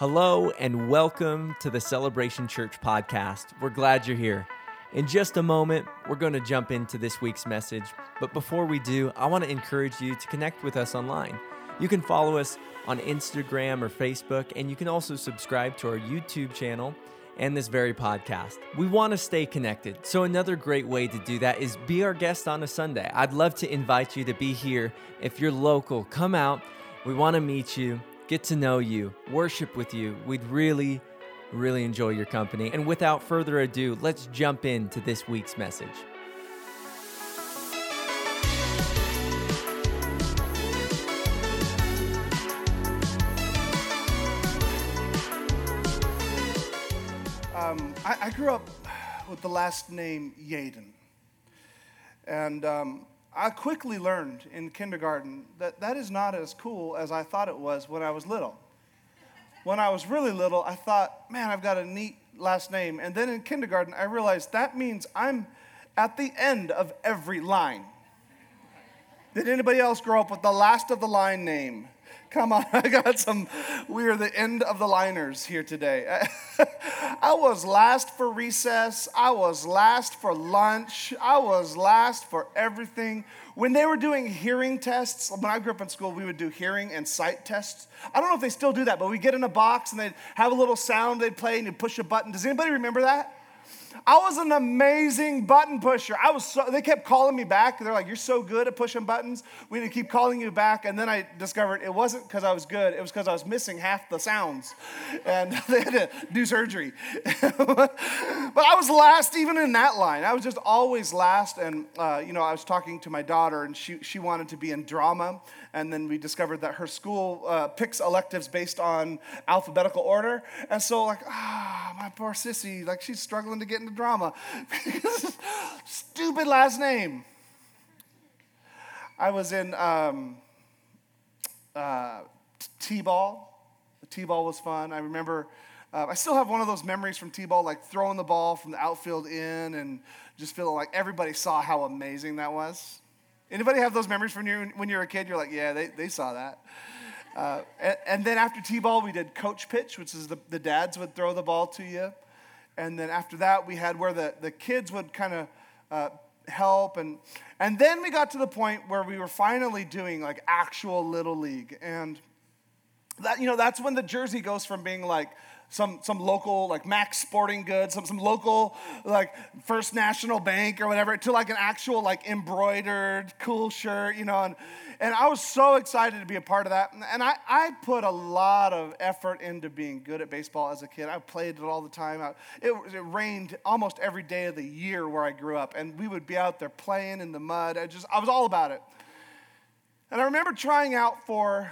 Hello, and welcome to the Celebration Church podcast. We're glad you're here. In just a moment, we're going to jump into this week's message. But before we do, I want to encourage you to connect with us online. You can follow us on Instagram or Facebook, and you can also subscribe to our YouTube channel and this very podcast. We want to stay connected. So, another great way to do that is be our guest on a Sunday. I'd love to invite you to be here. If you're local, come out. We want to meet you, get to know you, worship with you. We'd really, really enjoy your company. And without further ado, let's jump into this week's message. Um, I, I grew up with the last name Yaden. And um, I quickly learned in kindergarten that that is not as cool as I thought it was when I was little. When I was really little, I thought, man, I've got a neat last name. And then in kindergarten, I realized that means I'm at the end of every line. Did anybody else grow up with the last of the line name? Come on, I got some. We are the end of the liners here today. I was last for recess. I was last for lunch. I was last for everything. When they were doing hearing tests, when I grew up in school, we would do hearing and sight tests. I don't know if they still do that, but we get in a box and they'd have a little sound they'd play and you push a button. Does anybody remember that? I was an amazing button pusher. I was so, they kept calling me back. They're like, You're so good at pushing buttons. We need to keep calling you back. And then I discovered it wasn't because I was good, it was because I was missing half the sounds. And they had to do surgery. but I was last even in that line. I was just always last. And, uh, you know, I was talking to my daughter, and she, she wanted to be in drama and then we discovered that her school uh, picks electives based on alphabetical order. And so, like, ah, my poor sissy, like, she's struggling to get into drama. Stupid last name. I was in um, uh, T-ball. T-ball was fun. I remember, uh, I still have one of those memories from T-ball, like throwing the ball from the outfield in and just feeling like everybody saw how amazing that was. Anybody have those memories from you when you were a kid? You're like, yeah, they, they saw that. Uh, and, and, then after T-ball, we did coach pitch, which is the, the dads would throw the ball to you. And then after that, we had where the, the kids would kind of uh, help. And, and then we got to the point where we were finally doing like actual little league. And that, you know, that's when the jersey goes from being like some, some local like Max Sporting Goods, some, some local like First National Bank or whatever, to like an actual like embroidered cool shirt, you know. And, and I was so excited to be a part of that. And I, I put a lot of effort into being good at baseball as a kid. I played it all the time. I, it, it rained almost every day of the year where I grew up. And we would be out there playing in the mud. I just, I was all about it. And I remember trying out for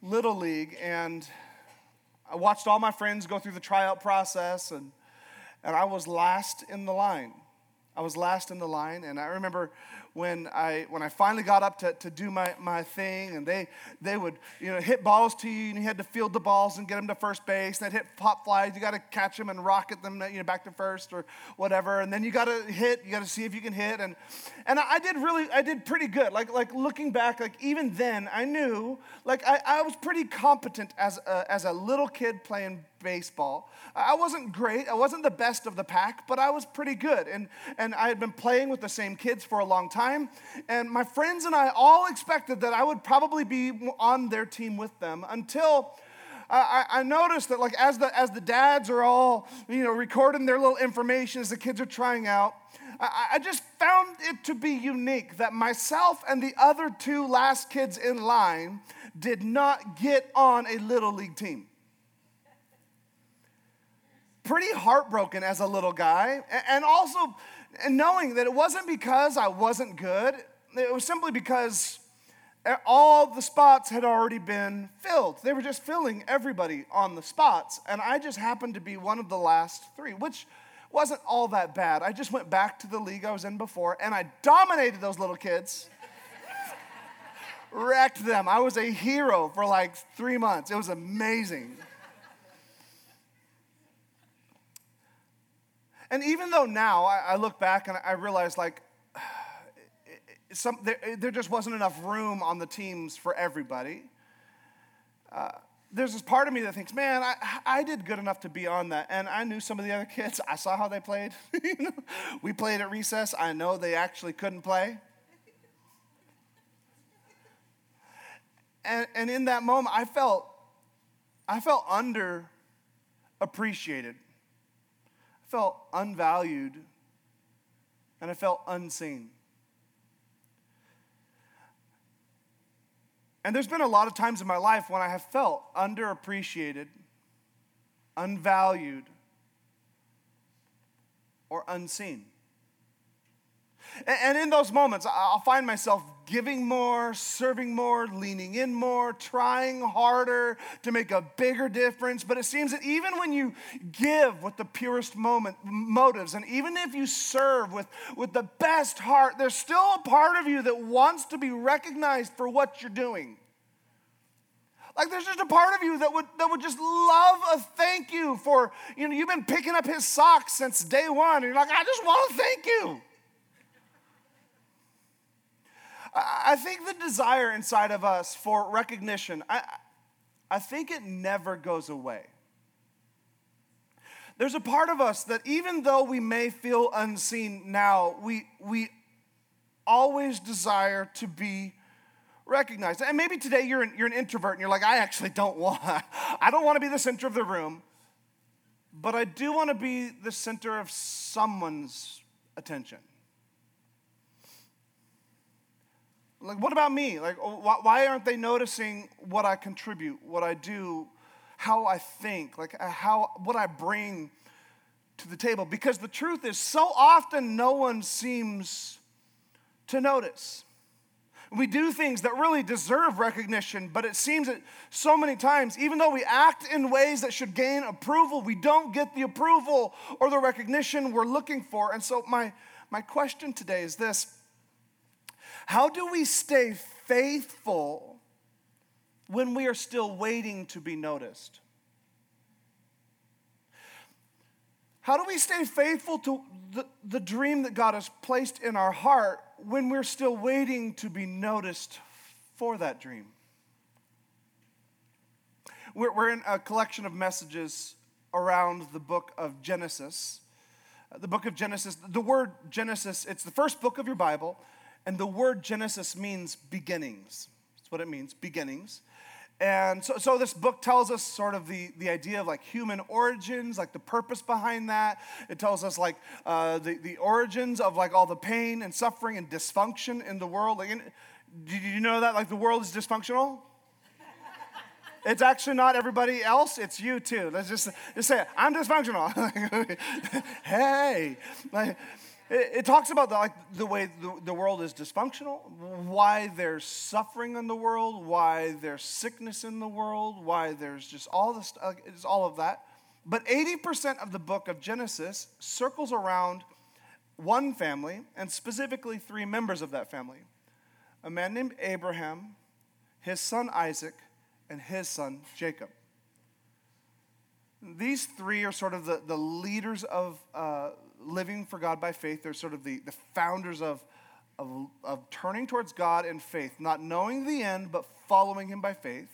Little League and I watched all my friends go through the tryout process, and, and I was last in the line. I was last in the line, and I remember when I when I finally got up to, to do my, my thing, and they they would you know hit balls to you, and you had to field the balls and get them to first base. And they'd hit pop flies, you got to catch them and rocket them you know back to first or whatever. And then you got to hit, you got to see if you can hit. And and I did really I did pretty good. Like like looking back, like even then I knew like I, I was pretty competent as a, as a little kid playing baseball. I wasn't great, I wasn't the best of the pack, but I was pretty good. And, and I had been playing with the same kids for a long time. And my friends and I all expected that I would probably be on their team with them until. I, noticed that like as the as the dads are all you know recording their little information as the kids are trying out I, I just found it to be unique that myself and the other two last kids in line did not get on a little league team pretty heartbroken as a little guy. And also knowing that it wasn't because I wasn't good, it was simply because all the spots had already been filled. They were just filling everybody on the spots. And I just happened to be one of the last three, which wasn't all that bad. I just went back to the league I was in before and I dominated those little kids. Wrecked them. I was a hero for like three months. It was amazing. And even though now I, I look back and I realize like some, there, there, just wasn't enough room on the teams for everybody. Uh, there's this part of me that thinks, man, I, I did good enough to be on that. And I knew some of the other kids. I saw how they played. we played at recess. I know they actually couldn't play. And, and in that moment, I felt, I felt underappreciated. I felt unvalued. And I felt unseen. And there's been a lot of times in my life when I have felt underappreciated, unvalued, or unseen. And in those moments, I'll find myself giving more, serving more, leaning in more, trying harder to make a bigger difference. But it seems that even when you give with the purest moment, motives, and even if you serve with, with the best heart, there's still a part of you that wants to be recognized for what you're doing. Like there's just a part of you that would that would just love a thank you for, you know, you've been picking up his socks since day one, and you're like, I just want to thank you. I think the desire inside of us for recognition, I, I think it never goes away. There's a part of us that even though we may feel unseen now, we, we always desire to be recognized. And maybe today you're an, you're an introvert and you're like, I actually don't want, I don't want to be the center of the room, but I do want to be the center of someone's attention. Like, what about me? Like, oh, why aren't they noticing what I contribute, what I do, how I think, like uh, how what I bring to the table? Because the truth is, so often no one seems to notice. We do things that really deserve recognition, but it seems that so many times, even though we act in ways that should gain approval, we don't get the approval or the recognition we're looking for. And so, my, my question today is this how do we stay faithful when we are still waiting to be noticed? How do we stay faithful to the, the dream that God has placed in our heart when we're still waiting to be noticed for that dream? We're, we're in a collection of messages around the book of Genesis. The book of Genesis, the word Genesis, it's the first book of your Bible. And the word Genesis means beginnings. That's what it means, beginnings. And so, so this book tells us sort of the, the idea of like human origins, like the purpose behind that. It tells us like uh, the, the origins of like all the pain and suffering and dysfunction in the world. Like, did you know that like the world is dysfunctional? It's actually not everybody else, it's you too. Let's just, just say it. I'm dysfunctional. hey. Like, it, talks about the, like, the way the, the world is dysfunctional, why there's suffering in the world, why there's sickness in the world, why there's just all this, it's all of that. But 80% of the book of Genesis circles around one family, and specifically three members of that family a man named Abraham, his son Isaac, and his son Jacob. These three are sort of the, the leaders of uh, living for God by faith. They're sort of the, the founders of, of, of turning towards God in faith, not knowing the end, but following Him by faith.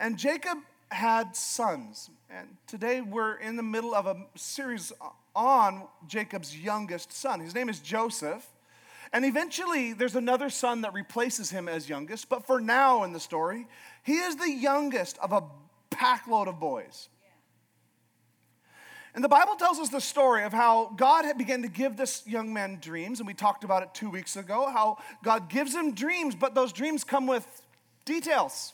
And Jacob had sons. And today we're in the middle of a series on Jacob's youngest son. His name is Joseph. And eventually there's another son that replaces him as youngest. But for now in the story, he is the youngest of a packload of boys. And the Bible tells us the story of how God had begun to give this young man dreams, and we talked about it two weeks ago, how God gives him dreams, but those dreams come with details.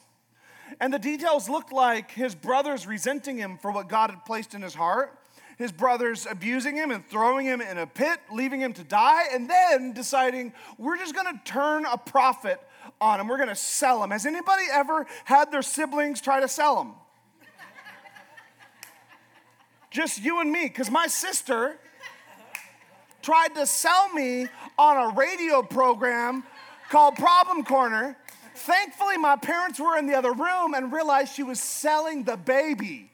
And the details looked like his brothers resenting him for what God had placed in his heart, his brothers abusing him and throwing him in a pit, leaving him to die, and then deciding, we're just gonna turn a profit on him, we're gonna sell him. Has anybody ever had their siblings try to sell him? Just you and me, because my sister tried to sell me on a radio program called Problem Corner. Thankfully, my parents were in the other room and realized she was selling the baby.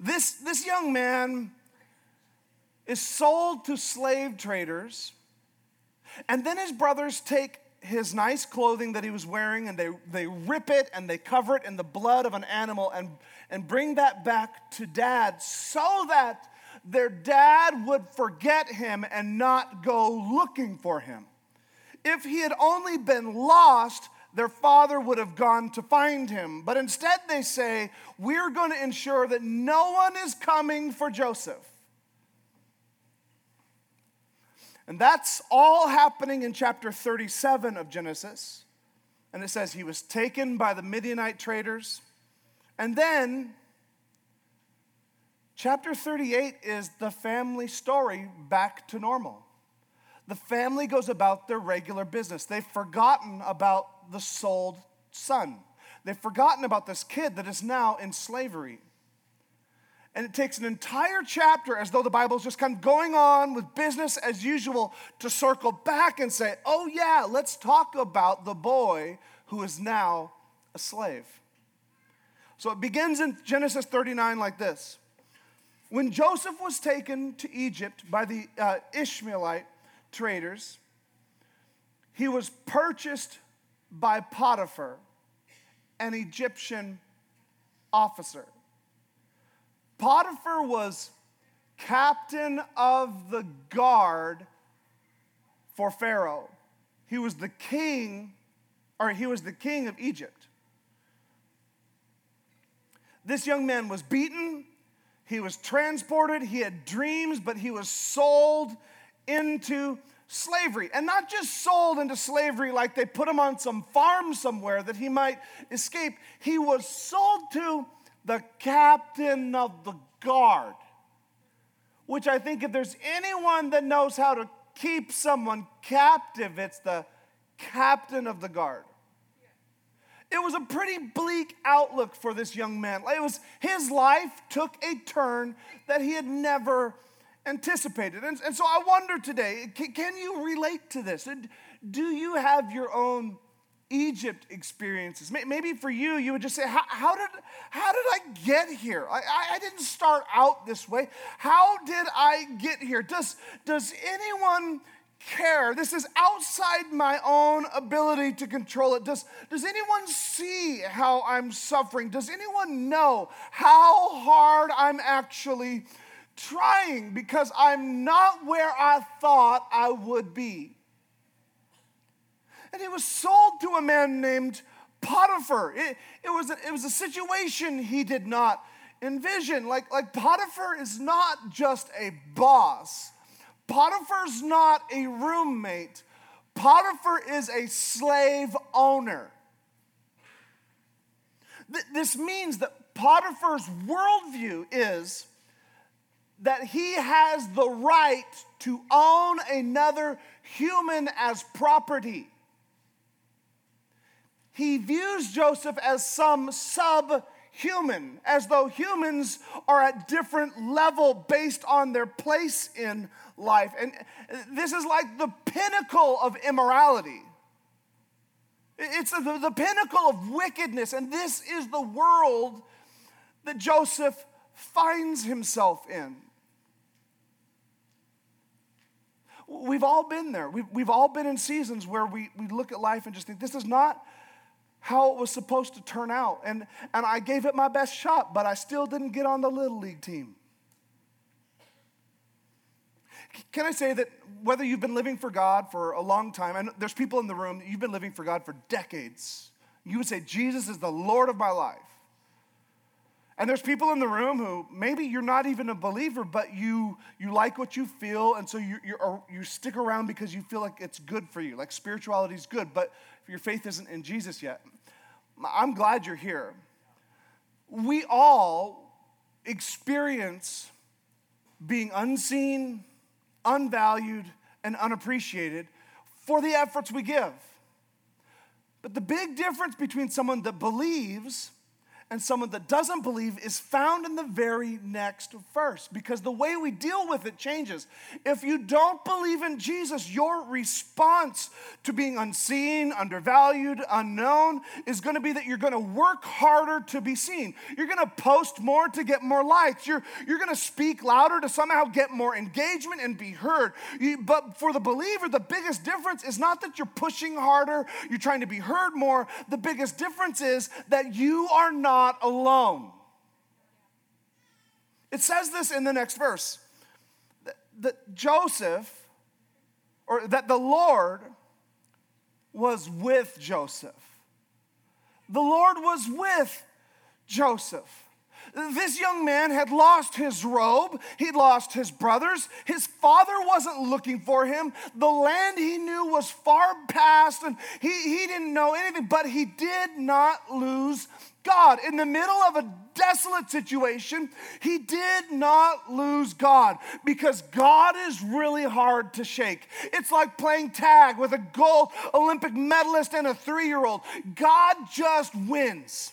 This, this young man is sold to slave traders And then his brothers take his nice clothing that he was wearing and they, they rip it and they cover it in the blood of an animal and, and bring that back to dad so that their dad would forget him and not go looking for him. If he had only been lost, their father would have gone to find him. But instead, they say, We're going to ensure that no one is coming for Joseph. And that's all happening in chapter 37 of Genesis. And it says he was taken by the Midianite traders. And then, chapter 38 is the family story back to normal. The family goes about their regular business. They've forgotten about the sold son, they've forgotten about this kid that is now in slavery. And it takes an entire chapter as though the Bible is just kind of going on with business as usual to circle back and say, oh, yeah, let's talk about the boy who is now a slave. So it begins in Genesis 39 like this When Joseph was taken to Egypt by the uh, Ishmaelite traders, he was purchased by Potiphar, an Egyptian officer. Potiphar was captain of the guard for Pharaoh. He was the king, or he was the king of Egypt. This young man was beaten, he was transported, he had dreams, but he was sold into slavery. And not just sold into slavery like they put him on some farm somewhere that he might escape, he was sold to the captain of the guard. Which I think if there's anyone that knows how to keep someone captive, it's the captain of the guard. It was a pretty bleak outlook for this young man. It was his life took a turn that he had never anticipated. And, and so I wonder today, can, can you relate to this? Do you have your own Egypt experiences. Maybe for you, you would just say, How, did, how did I get here? I, I, didn't start out this way. How did I get here? Does, does anyone care? This is outside my own ability to control it. Does, does anyone see how I'm suffering? Does anyone know how hard I'm actually trying because I'm not where I thought I would be? And he was sold to a man named Potiphar. It, it, was, a, it was a situation he did not envision. Like, like Potiphar is not just a boss, Potiphar's not a roommate, Potiphar is a slave owner. Th- this means that Potiphar's worldview is that he has the right to own another human as property he views Joseph as some subhuman, as though humans are at different level based on their place in life. And this is like the pinnacle of immorality. It's the, the pinnacle of wickedness, and this is the world that Joseph finds himself in. We've all been there. We've, we've all been in seasons where we, we look at life and just think, this is not how it was supposed to turn out. And, and I gave it my best shot, but I still didn't get on the Little League team. Can I say that whether you've been living for God for a long time, and there's people in the room, you've been living for God for decades, you would say, Jesus is the Lord of my life. And there's people in the room who maybe you're not even a believer, but you, you like what you feel, and so you, you, you stick around because you feel like it's good for you, like spirituality is good, but your faith isn't in Jesus yet. I'm glad you're here. We all experience being unseen, unvalued, and unappreciated for the efforts we give. But the big difference between someone that believes and someone that doesn't believe is found in the very next verse because the way we deal with it changes. If you don't believe in Jesus, your response to being unseen, undervalued, unknown is going to be that you're going to work harder to be seen. You're going to post more to get more likes. You're, you're going to speak louder to somehow get more engagement and be heard. You, but for the believer, the biggest difference is not that you're pushing harder, you're trying to be heard more. The biggest difference is that you are not not alone. It says this in the next verse that, that Joseph, or that the Lord was with Joseph. The Lord was with Joseph. This young man had lost his robe. He'd lost his brothers. His father wasn't looking for him. The land he knew was far past, and he, he didn't know anything, but he did not lose God. In the middle of a desolate situation, he did not lose God because God is really hard to shake. It's like playing tag with a gold Olympic medalist and a three year old. God just wins.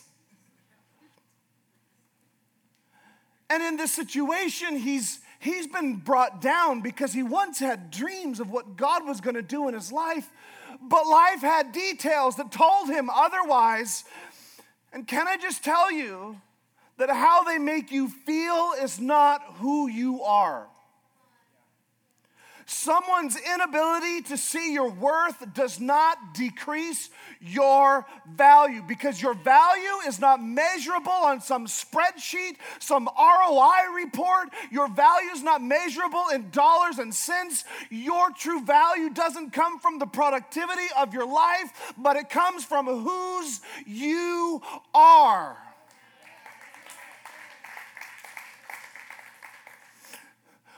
And in this situation, he's, he's been brought down because he once had dreams of what God was going to do in his life, but life had details that told him otherwise. And can I just tell you that how they make you feel is not who you are? Someone's inability to see your worth does not decrease your value because your value is not measurable on some spreadsheet, some ROI report. Your value is not measurable in dollars and cents. Your true value doesn't come from the productivity of your life, but it comes from whose you are.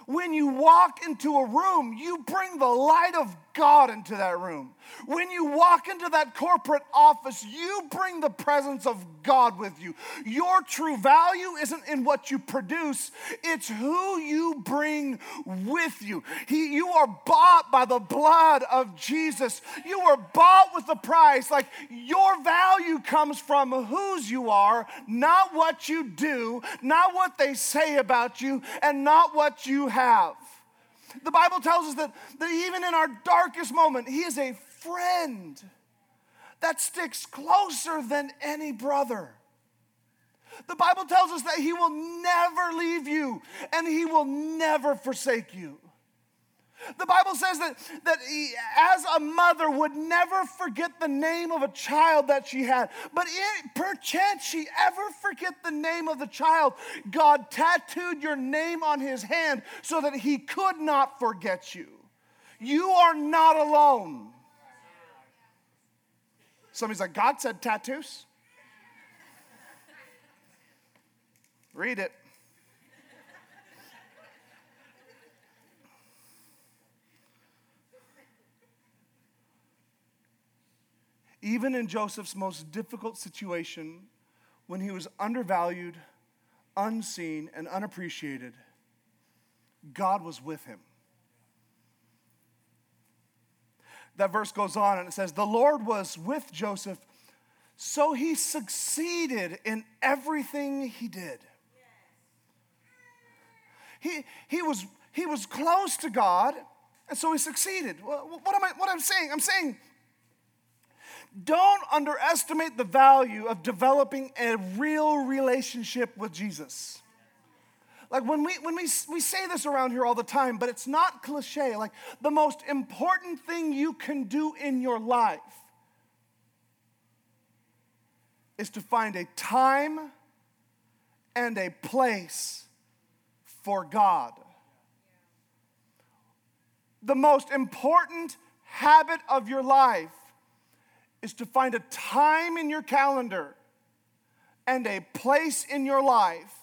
When you walk into a room, you bring the light of God into that room. When you walk into that corporate office, you bring the presence of God with you. Your true value isn't in what you produce, it's who you bring with you. He, you are bought by the blood of Jesus. You were bought with a price. Like your value comes from whose you are, not what you do, not what they say about you, and not what you have. The Bible tells us that, that even in our darkest moment, He is a friend that sticks closer than any brother. The Bible tells us that He will never leave you and He will never forsake you. The Bible says that, that he, as a mother would never forget the name of a child that she had, but in, perchance she ever forget the name of the child, God tattooed your name on his hand so that he could not forget you. You are not alone. Somebody's like, God said tattoos? Read it. Even in Joseph's most difficult situation, when he was undervalued, unseen, and unappreciated, God was with him. That verse goes on and it says, The Lord was with Joseph, so he succeeded in everything he did. He, he, was, he was close to God, and so he succeeded. What am I what I'm saying? I'm saying don't underestimate the value of developing a real relationship with Jesus. Like when we when we, we say this around here all the time, but it's not cliche. Like the most important thing you can do in your life is to find a time and a place for God. The most important habit of your life is to find a time in your calendar and a place in your life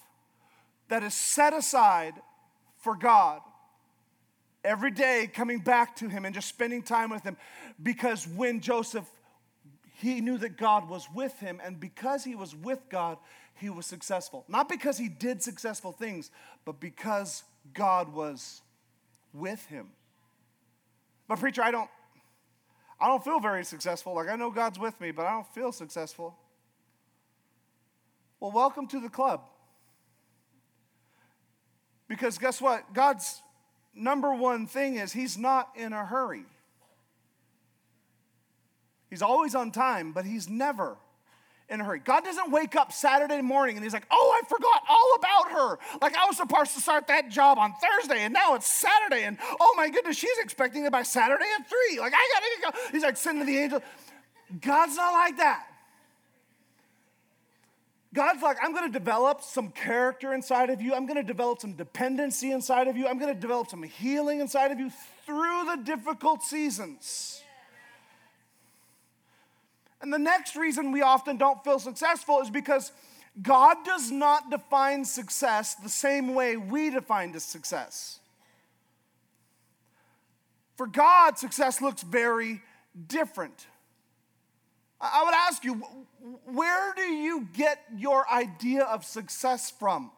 that is set aside for God. Every day coming back to Him and just spending time with Him. Because when Joseph, he knew that God was with him, and because he was with God, he was successful. Not because he did successful things, but because God was with him. But, preacher, I don't, I don't feel very successful. Like, I know God's with me, but I don't feel successful. Well, welcome to the club. Because guess what? God's number one thing is He's not in a hurry. He's always on time, but He's never in a hurry. God doesn't wake up Saturday morning and He's like, oh, I forgot all about her. Like I was supposed to start that job on Thursday and now it's Saturday. And oh my goodness, she's expecting it by Saturday at three. Like I gotta go. He's like sending the angel. God's not like that. God's like, I'm to develop some character inside of you. I'm to develop some dependency inside of you. I'm to develop some healing inside of you through the difficult seasons. And the next reason we often don't feel successful is because God does not define success the same way we define success. For God, success looks very different. I would ask you, where do you get your idea of success from?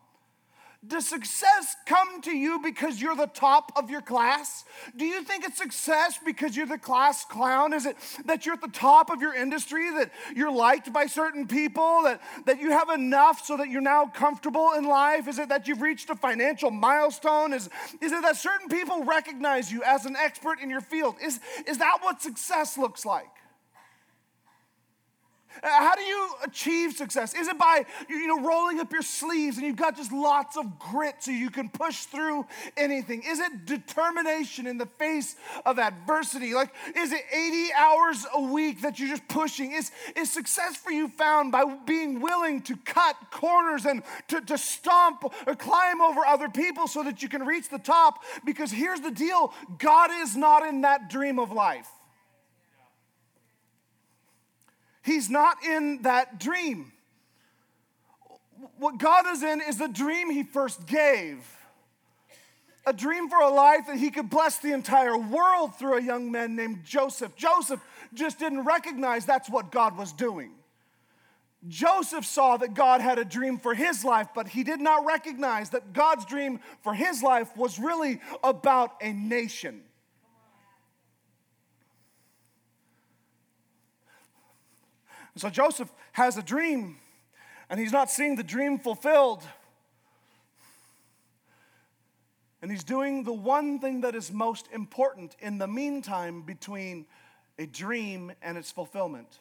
Does success come to you because you're the top of your class? Do you think it's success because you're the class clown? Is it that you're at the top of your industry, that you're liked by certain people, that, that you have enough so that you're now comfortable in life? Is it that you've reached a financial milestone? Is, is it that certain people recognize you as an expert in your field? Is, is that what success looks like? Uh, how do you achieve success? Is it by you know rolling up your sleeves and you've got just lots of grit so you can push through anything? Is it determination in the face of adversity? Like is it 80 hours a week that you're just pushing? Is is success for you found by being willing to cut corners and to, to stomp or climb over other people so that you can reach the top? Because here's the deal, God is not in that dream of life. He's not in that dream. What God is in is the dream He first gave a dream for a life that he could bless the entire world through a young man named Joseph. Joseph just didn't recognize that's what God was doing. Joseph saw that God had a dream for his life, but he did not recognize that God's dream for his life was really about a nation. And so Joseph has a dream, and he's not seeing the dream fulfilled. And he's doing the one thing that is most important in the meantime between a dream and its fulfillment.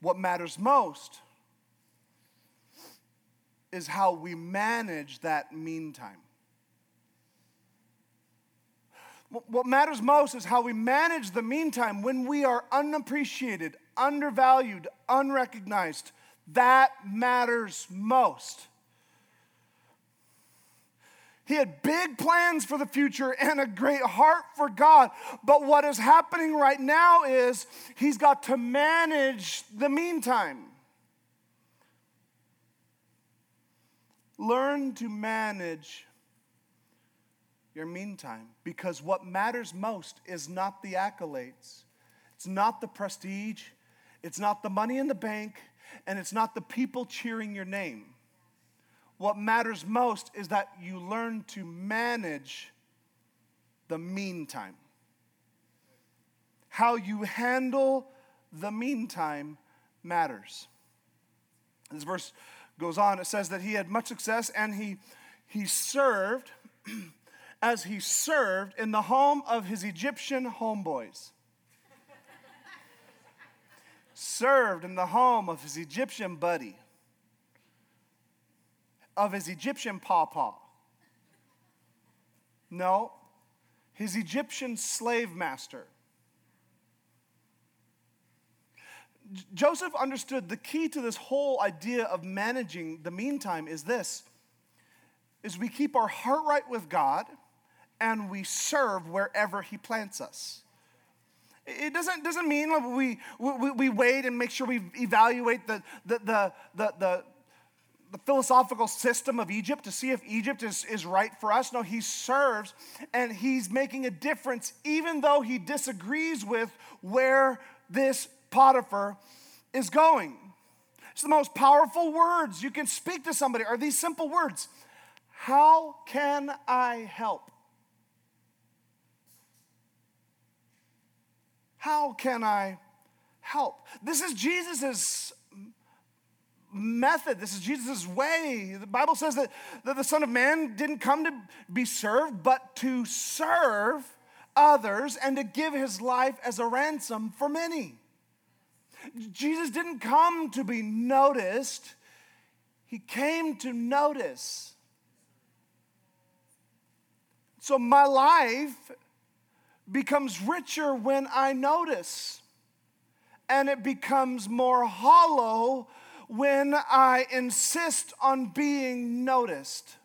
What matters most is how we manage that meantime. What matters most is how we manage the meantime when we are unappreciated, undervalued, unrecognized. That matters most. He had big plans for the future and a great heart for God. But what is happening right now is he's got to manage the meantime. Learn to manage your meantime because what matters most is not the accolades, it's not the prestige, it's not the money in the bank, and it's not the people cheering your name. What matters most is that you learn to manage the meantime. How you handle the meantime matters. This verse goes on. It says that he had much success and he, he served as he served in the home of his Egyptian homeboys. served in the home of his Egyptian buddy, of his Egyptian pawpaw. No, his Egyptian slave master. Joseph understood the key to this whole idea of managing the meantime is this is we keep our heart right with God and we serve wherever He plants us. It doesn't, doesn't mean we, we, we wait and make sure we evaluate the, the, the, the, the, the philosophical system of Egypt to see if Egypt is, is right for us. No, he serves and he's making a difference, even though he disagrees with where this Potiphar is going. It's the most powerful words you can speak to somebody are these simple words How can I help? How can I help? This is Jesus' method. This is Jesus' way. The Bible says that, that the Son of Man didn't come to be served, but to serve others and to give his life as a ransom for many. Jesus didn't come to be noticed, he came to notice. So my life becomes richer when I notice, and it becomes more hollow when I insist on being noticed.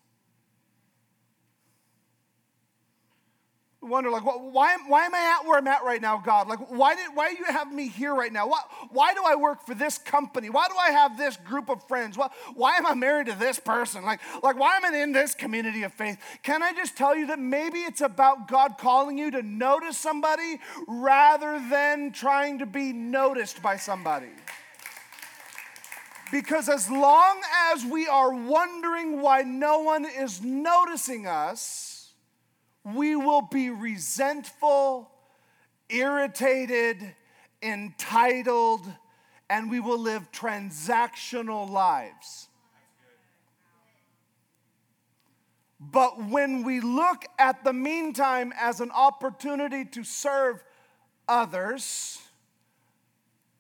Wonder like why, why am i at where i'm at right now god? Like why did why do you have me here right now? Why, why do i work for this company? Why do i have this group of friends? Why, why am i married to this person? Like like why am i in this community of faith? Can i just tell you that maybe it's about god calling you to notice somebody rather than trying to be noticed by somebody? Because as long as we are wondering why no one is noticing us we will be resentful, irritated, entitled, and we will live transactional lives. But when we look at the meantime as an opportunity to serve others,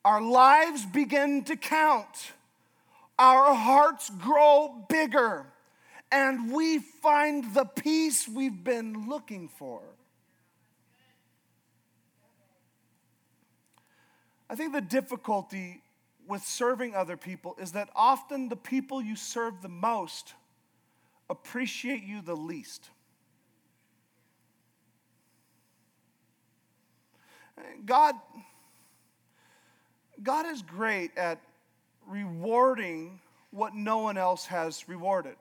our lives begin to count. Our hearts grow bigger and we find the peace we've been looking for. I think the difficulty with serving other people is that often the people you serve the most appreciate you the least. God, God is great at rewarding what no one else has rewarded.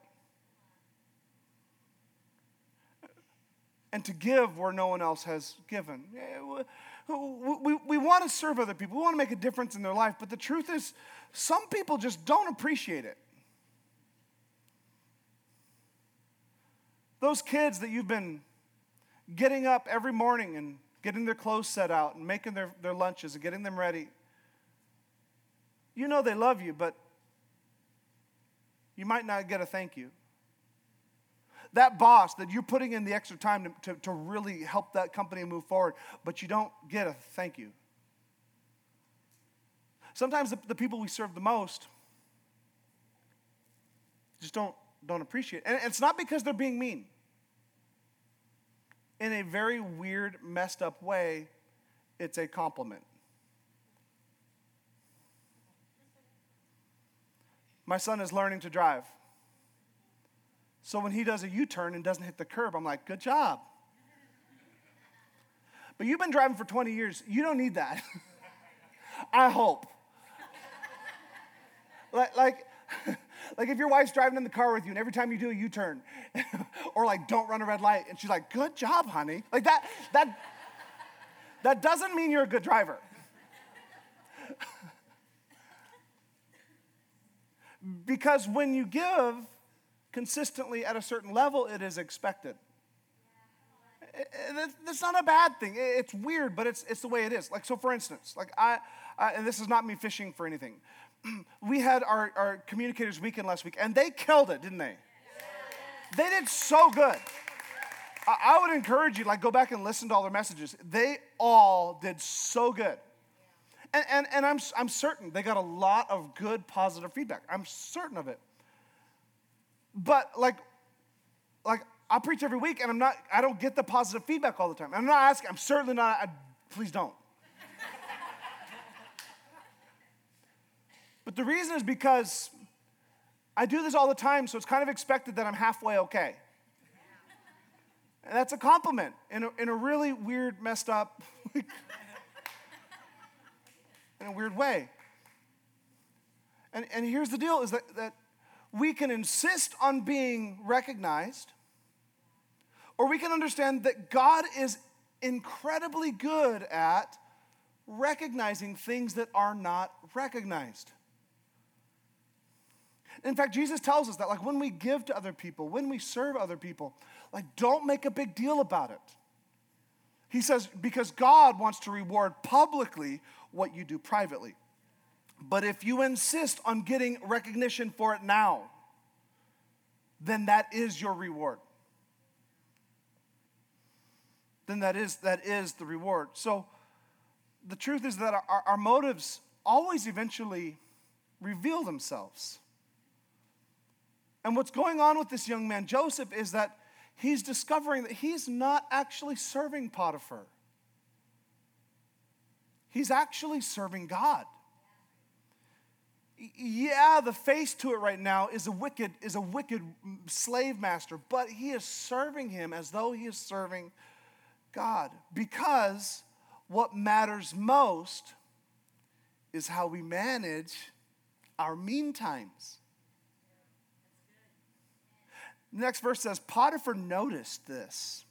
And to give where no one else has given. We, we, want to serve other people, we want to make a difference in their life, but the truth is, some people just don't appreciate it. Those kids that you've been getting up every morning and getting their clothes set out and making their, their lunches and getting them ready, you know they love you, but you might not get a thank you that boss that you're putting in the extra time to, to, to really help that company move forward, but you don't get a thank you. Sometimes the, the people we serve the most just don't, don't appreciate it. And it's not because they're being mean. In a very weird, messed up way, it's a compliment. My son is learning to drive. So when he does a U turn and doesn't hit the curb, I'm like, good job. But you've been driving for 20 years. You don't need that. I hope. like, like, like if your wife's driving in the car with you and every time you do a U-turn or like don't run a red light and she's like, good job, honey. Like that, that, that doesn't mean you're a good driver. because when you give, consistently at a certain level, it is expected. That's not a bad thing. It's weird, but it's, it's the way it is. Like, so for instance, like I, I and this is not me fishing for anything. we had our, our communicators weekend last week, and they killed it, didn't they? They did so good. I, I would encourage you, like, go back and listen to all their messages. They all did so good. And, and, and I'm, I'm certain they got a lot of good, positive feedback. I'm certain of it. But like, like I preach every week and I'm not, I don't get the positive feedback all the time. I'm not asking, I'm certainly not, I, please don't. but the reason is because I do this all the time, so it's kind of expected that I'm halfway okay. And that's a compliment in a, in a really weird, messed up, in a weird way. And, and here's the deal is that, that we can insist on being recognized, or we can understand that God is incredibly good at recognizing things that are not recognized. In fact, Jesus tells us that, like, when we give to other people, when we serve other people, like, don't make a big deal about it. He says, because God wants to reward publicly what you do privately. But if you insist on getting recognition for it now, then that is your reward. Then that is, that is the reward. So the truth is that our, our motives always eventually reveal themselves. And what's going on with this young man, Joseph, is that he's discovering that he's not actually serving Potiphar. He's actually serving God. Yeah, the face to it right now is a wicked is a wicked slave master, but he is serving him as though he is serving God because what matters most is how we manage our mean times. The next verse says Potiphar noticed this,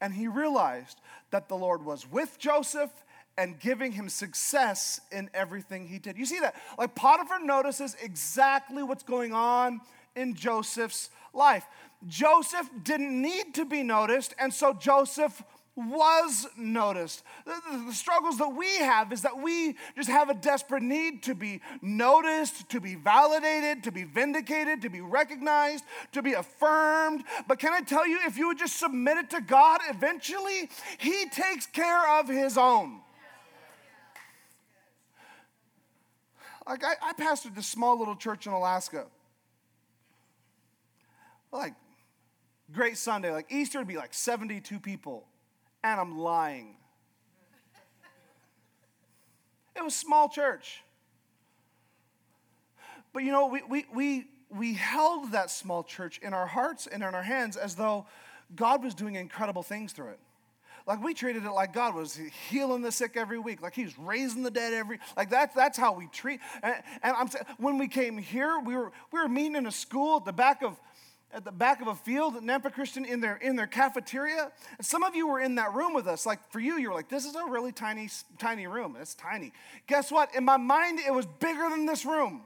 and he realized that the Lord was with Joseph and giving him success in everything he did. You see that? Like Potiphar notices exactly what's going on in Joseph's life. Joseph didn't need to be noticed, and so Joseph was noticed. The, the, struggles that we have is that we just have a desperate need to be noticed, to be validated, to be vindicated, to be recognized, to be affirmed. But can I tell you, if you would just submit it to God, eventually He takes care of His own. Like, I, I pastored this small little church in Alaska. Like, great Sunday. Like, Easter would be like 72 people and I'm lying. It was small church. But you know, we, we, we, we held that small church in our hearts and in our hands as though God was doing incredible things through it. Like we treated it like God was healing the sick every week, like He was raising the dead every. Like that's that's how we treat. And, and I'm when we came here, we were we were meeting in a school at the back of at the back of a field at Nampa Christian in their in their cafeteria. And some of you were in that room with us. Like for you, you were like, this is a really tiny, tiny room. It's tiny. Guess what? In my mind, it was bigger than this room.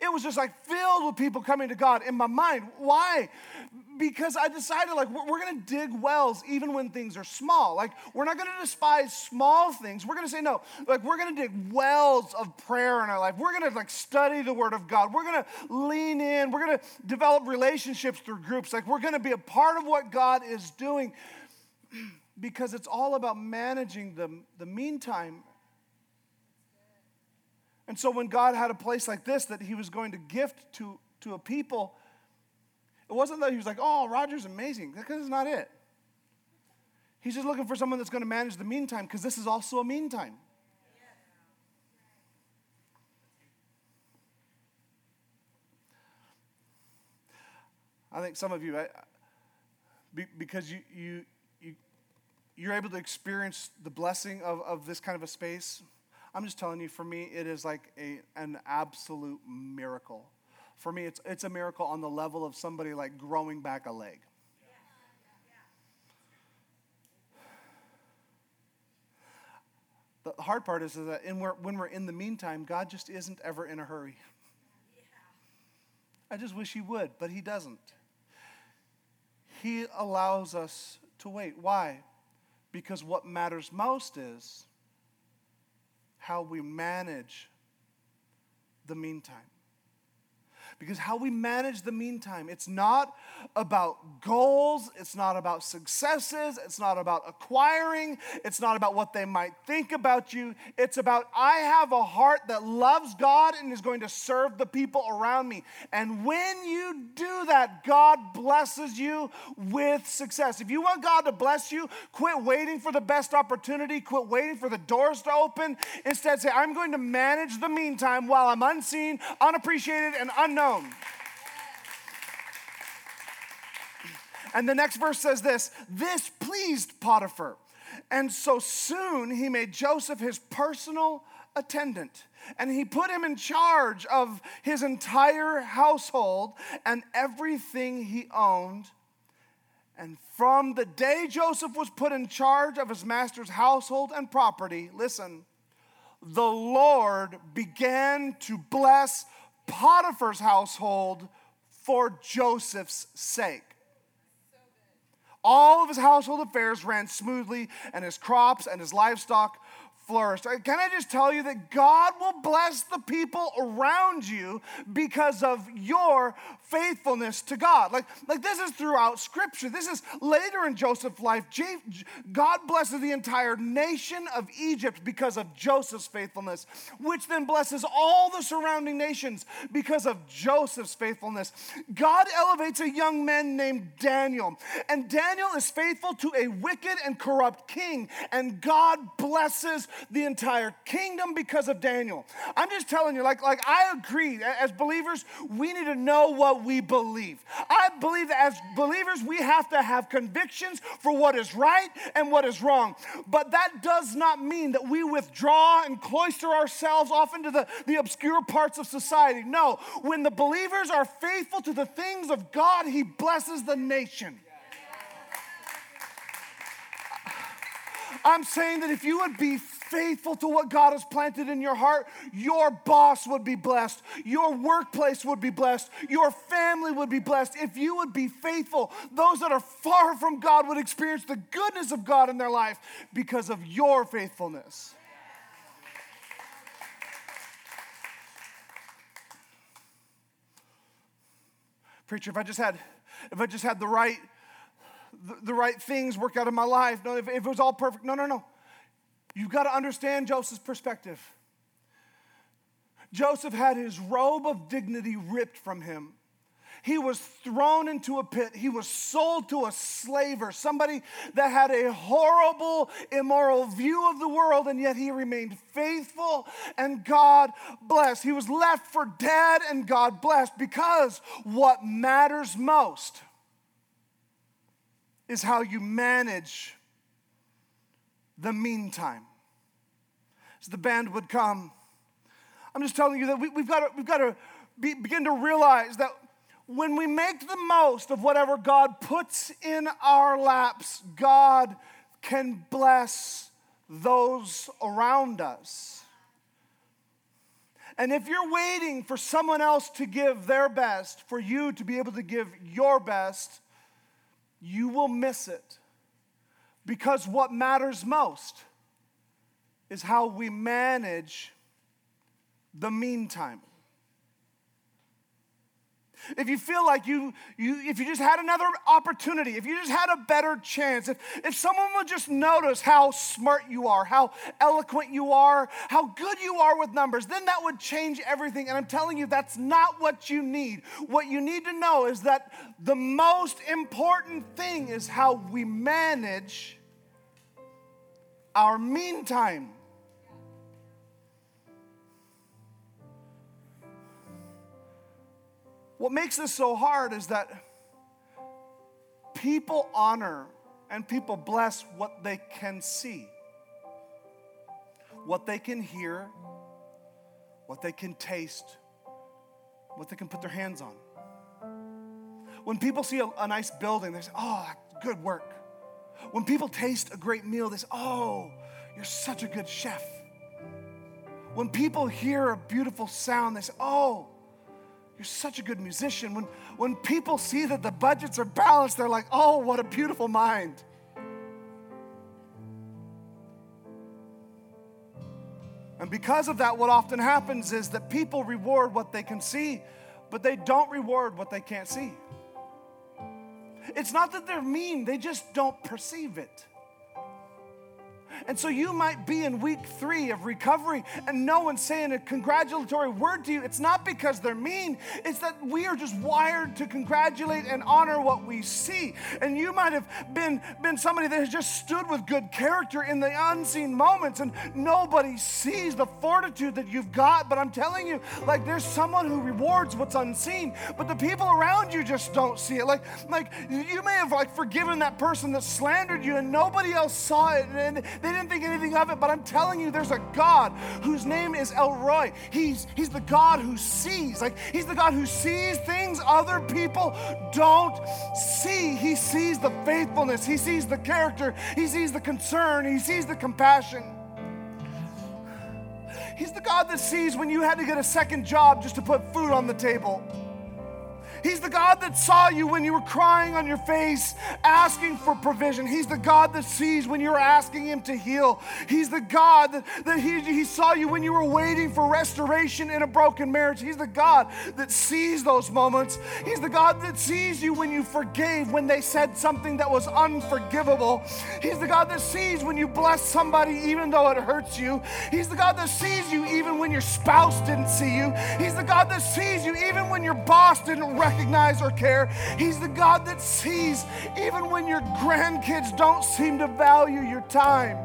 It was just like filled with people coming to God in my mind. Why? Because I decided, like, we're, to dig wells even when things are small. Like, we're not to despise small things. We're to say, no, like, we're to dig wells of prayer in our life. We're to, like, study the Word of God. We're to lean in. We're to develop relationships through groups. Like, we're to be a part of what God is doing because it's all about managing the, the meantime and so when God had a place like this that he was going to gift to, to a people, it wasn't that he was like, oh, Roger's amazing. Because it's not it. He's just looking for someone that's going to manage the meantime because this is also a meantime. I think some of you, I, because you, you, you, you're able to experience the blessing of, of this kind of a space, I'm just telling you, for me, it is like a, an absolute miracle. For me, it's, it's a miracle on the level of somebody like growing back a leg. The hard part is, is that when we're in the meantime, God just isn't ever in a hurry. I just wish He would, but He doesn't. He allows us to wait. Why? Because what matters most is how we manage the meantime. Because how we manage the meantime, it's not about goals, it's not about successes, it's not about acquiring, it's not about what they might think about you. It's about I have a heart that loves God and is going to serve the people around me. And when you do that, God blesses you with success. If you want God to bless you, quit waiting for the best opportunity, quit waiting for the doors to open. Instead, say, I'm going to manage the meantime while I'm unseen, unappreciated, and unknown and the next verse says this this pleased Potiphar. And so soon he made Joseph his personal attendant. And he put him in charge of his entire household and everything he owned. And from the day Joseph was put in charge of his master's household and property, listen, the Lord began to bless Potiphar's household for Joseph's sake. All of his household affairs ran smoothly, and his crops and his livestock flourished. Uh, can I just tell you that God will bless the people around you because of your faithfulness to God? Like, like this is throughout Scripture. This is later in Joseph's life. God blesses the entire nation of Egypt because of Joseph's faithfulness, which then blesses all the surrounding nations because of Joseph's faithfulness. God elevates a young man named Daniel, and Daniel is faithful to a wicked and corrupt king, and God blesses the entire kingdom because of Daniel. I'm just telling you, like, like I agree, as believers, we need to know what we believe. I believe that as believers, we have to have convictions for what is right and what is wrong. But that does not mean that we withdraw and cloister ourselves off into the, the obscure parts of society. No, when the believers are faithful to the things of God, He blesses the nation. I'm saying that if you would be faithful to what God has planted in your heart, your boss would be blessed, your workplace would be blessed, your family would be blessed. If you would be faithful, those that are far from God would experience the goodness of God in their life because of your faithfulness. Preacher, if I just had if I just had the right the, the right things work out in my life, no, if, if it was all perfect, no, no, no. You've got to understand Joseph's perspective. Joseph had his robe of dignity ripped from him. He was thrown into a pit. He was sold to a slaver, somebody that had a horrible, immoral view of the world, and yet he remained faithful and God blessed. He was left for dead and God blessed because what matters most is how you manage the meantime. As the band would come, I'm just telling you that we, have got to, we've got to be, begin to realize that when we make the most of whatever God puts in our laps, God can bless those around us. And if you're waiting for someone else to give their best, for you to be able to give your best, you will miss it. Because what matters most is how we manage the meantime. If you feel like you, you, if you just had another opportunity, if you just had a better chance, if, if someone would just notice how smart you are, how eloquent you are, how good you are with numbers, then that would change everything. And I'm telling you, that's not what you need. What you need to know is that the most important thing is how we manage our meantime. What makes this so hard is that people honor and people bless what they can see, what they can hear, what they can taste, what they can put their hands on. When people see a, a nice building, they say, Oh, good work. When people taste a great meal, they say, Oh, you're such a good chef. When people hear a beautiful sound, they say, Oh, you're such a good musician. When, when people see that the budgets are balanced, they're like, oh, what a beautiful mind. And because of that, what often happens is that people reward what they can see, but they don't reward what they can't see. It's not that they're mean, they just don't perceive it. And so you might be in week three of recovery and no one's saying a congratulatory word to you. It's not because they're mean, it's that we are just wired to congratulate and honor what we see. And you might have been, been somebody that has just stood with good character in the unseen moments and nobody sees the fortitude that you've got. But I'm telling you, like there's someone who rewards what's unseen, but the people around you just don't see it. Like, like you may have like forgiven that person that slandered you and nobody else saw it and they didn't think anything of it, but I'm telling you, there's a God whose name is El Roi. He's, he's the God who sees. Like, he's the God who sees things other people don't see. He sees the faithfulness, he sees the character, he sees the concern, he sees the compassion. He's the God that sees when you had to get a second job just to put food on the table. He's the God that saw you when you were crying on your face, asking for provision. He's the God that sees when you were asking Him to heal. He's the God that, that he, he saw you when you were waiting for restoration in a broken marriage. He's the God that sees those moments. He's the God that sees you when you forgave when they said something that was unforgivable. He's the God that sees when you bless somebody even though it hurts you. He's the God that sees you even when your spouse didn't see you. He's the God that sees you even when your boss didn't recognize or care. He's the God that sees even when your grandkids don't seem to value your time.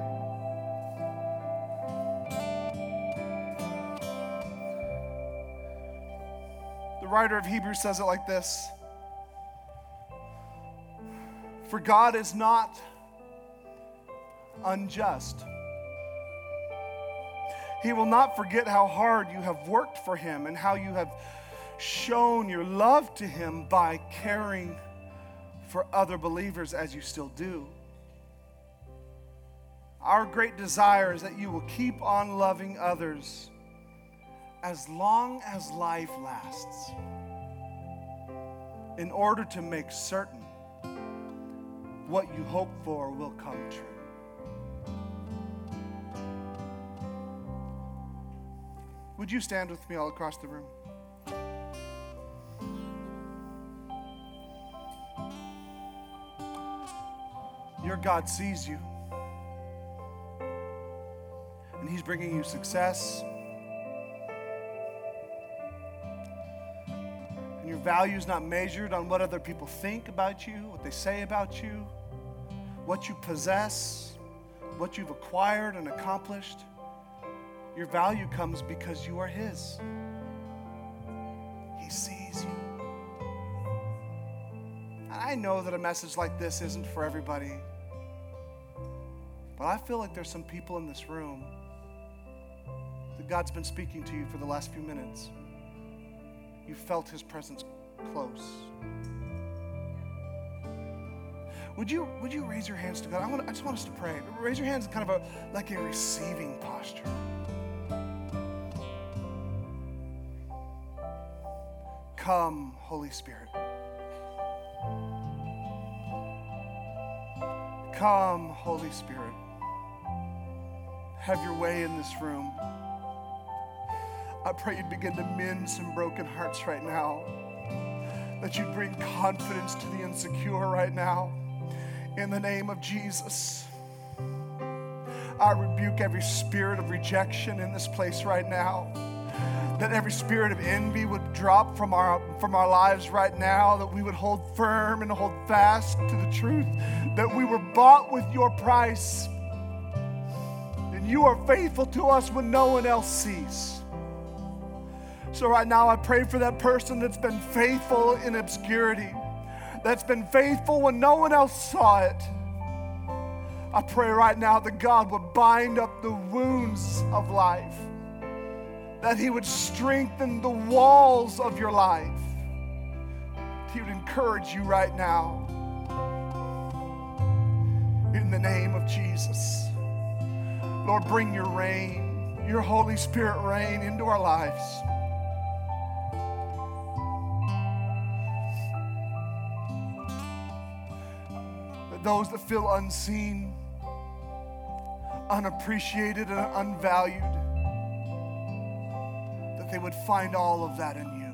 The writer of Hebrews says it like this For God is not unjust. He will not forget how hard you have worked for Him and how you have shown your love to Him by caring for other believers as you still do. Our great desire is that you will keep on loving others as long as life lasts in order to make certain what you hope for will come true. Would you stand with me all across the room? Your God sees you. And He's bringing you success. And your value is not measured on what other people think about you, what they say about you, what you possess, what you've acquired and accomplished. Your value comes because you are His. He sees you. And I know that a message like this isn't for everybody. I feel like there's some people in this room that God's been speaking to you for the last few minutes. You felt His presence close. Would you, would you raise your hands to God? I, want, I just want us to pray. Raise your hands in kind of a like a receiving posture. Come, Holy Spirit. Come, Holy Spirit. Have your way in this room. I pray you'd begin to mend some broken hearts right now. That you'd bring confidence to the insecure right now. In the name of Jesus. I rebuke every spirit of rejection in this place right now that every spirit of envy would drop from our from our lives right now that we would hold firm and hold fast to the truth that we were bought with your price you are faithful to us when no one else sees so right now i pray for that person that's been faithful in obscurity that's been faithful when no one else saw it i pray right now that god would bind up the wounds of life that He would strengthen the walls of your life. He would encourage you right now. In the name of Jesus. Lord, bring your rain, your Holy Spirit rain into our lives. That those that feel unseen, unappreciated, and unvalued, that they would find all of that in you.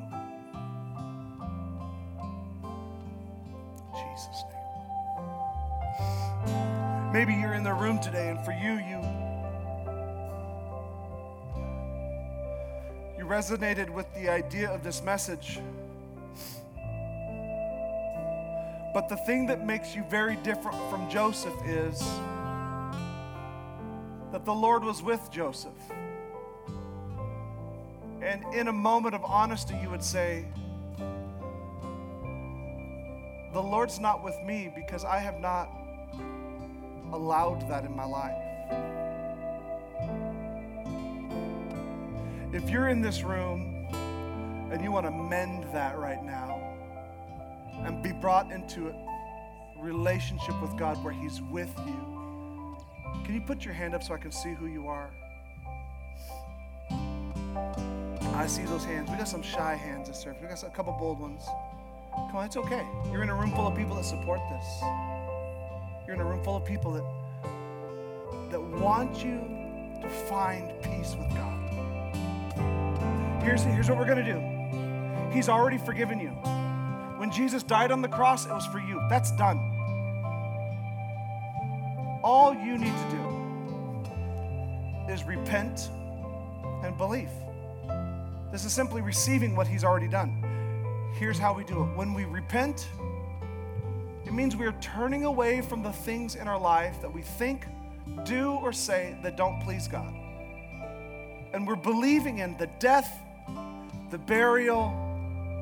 Jesus' name. Maybe you're in the room today, and for you, you resonated with the idea of this message. But the thing that makes you very different from Joseph is that the Lord was with Joseph. And in a moment of honesty, you would say, The Lord's not with me because I have not allowed that in my life. If you're in this room and you want to mend that right now and be brought into a relationship with God where He's with you, can you put your hand up so I can see who you are? I see those hands. We got some shy hands this service. We got a couple bold ones. Come on, it's okay. You're in a room full of people that support this. You're in a room full of people that that want you to find peace with God. Here's, here's what we're going to do He's already forgiven you. When Jesus died on the cross, it was for you. That's done. All you need to do is repent and believe. This is simply receiving what He's already done. Here's how we do it when we repent, it means we are turning away from the things in our life that we think, do, or say that don't please God. And we're believing in the death, the burial,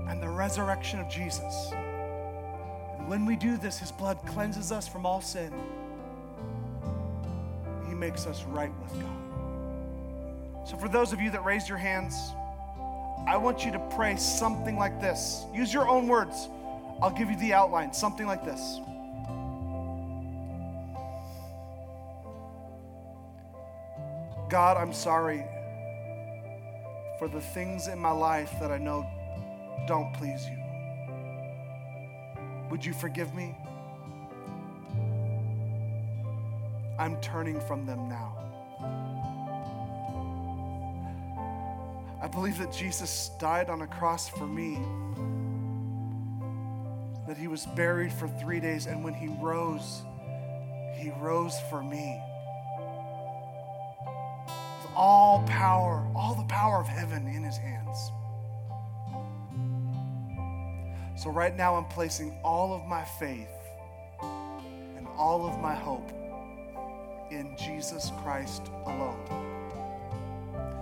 and the resurrection of Jesus. And when we do this, His blood cleanses us from all sin. He makes us right with God. So, for those of you that raised your hands, I want you to pray something like this. Use your own words. I'll give you the outline, something like this. God, I'm sorry for the things in my life that I know don't please you. Would you forgive me? I'm turning from them now. I believe that Jesus died on a cross for me, that he was buried for three days, and when he rose, he rose for me. All power, all the power of heaven in his hands. So, right now, I'm placing all of my faith and all of my hope in Jesus Christ alone.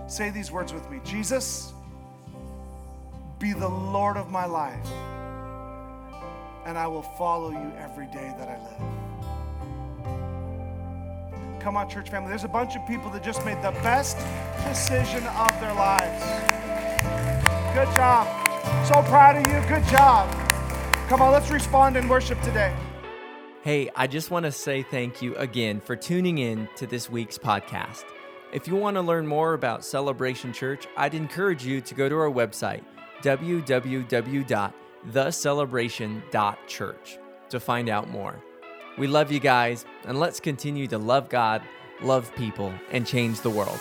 Say these words with me Jesus, be the Lord of my life, and I will follow you every day that I live. Come on, church family. There's a bunch of people that just made the best decision of their lives. Good job. So proud of you. Good job. Come on, let's respond in worship today. Hey, I just want to say thank you again for tuning in to this week's podcast. If you want to learn more about Celebration Church, I'd encourage you to go to our website, www.thecelebration.church, to find out more. We love you guys, and let's continue to love God, love people, and change the world.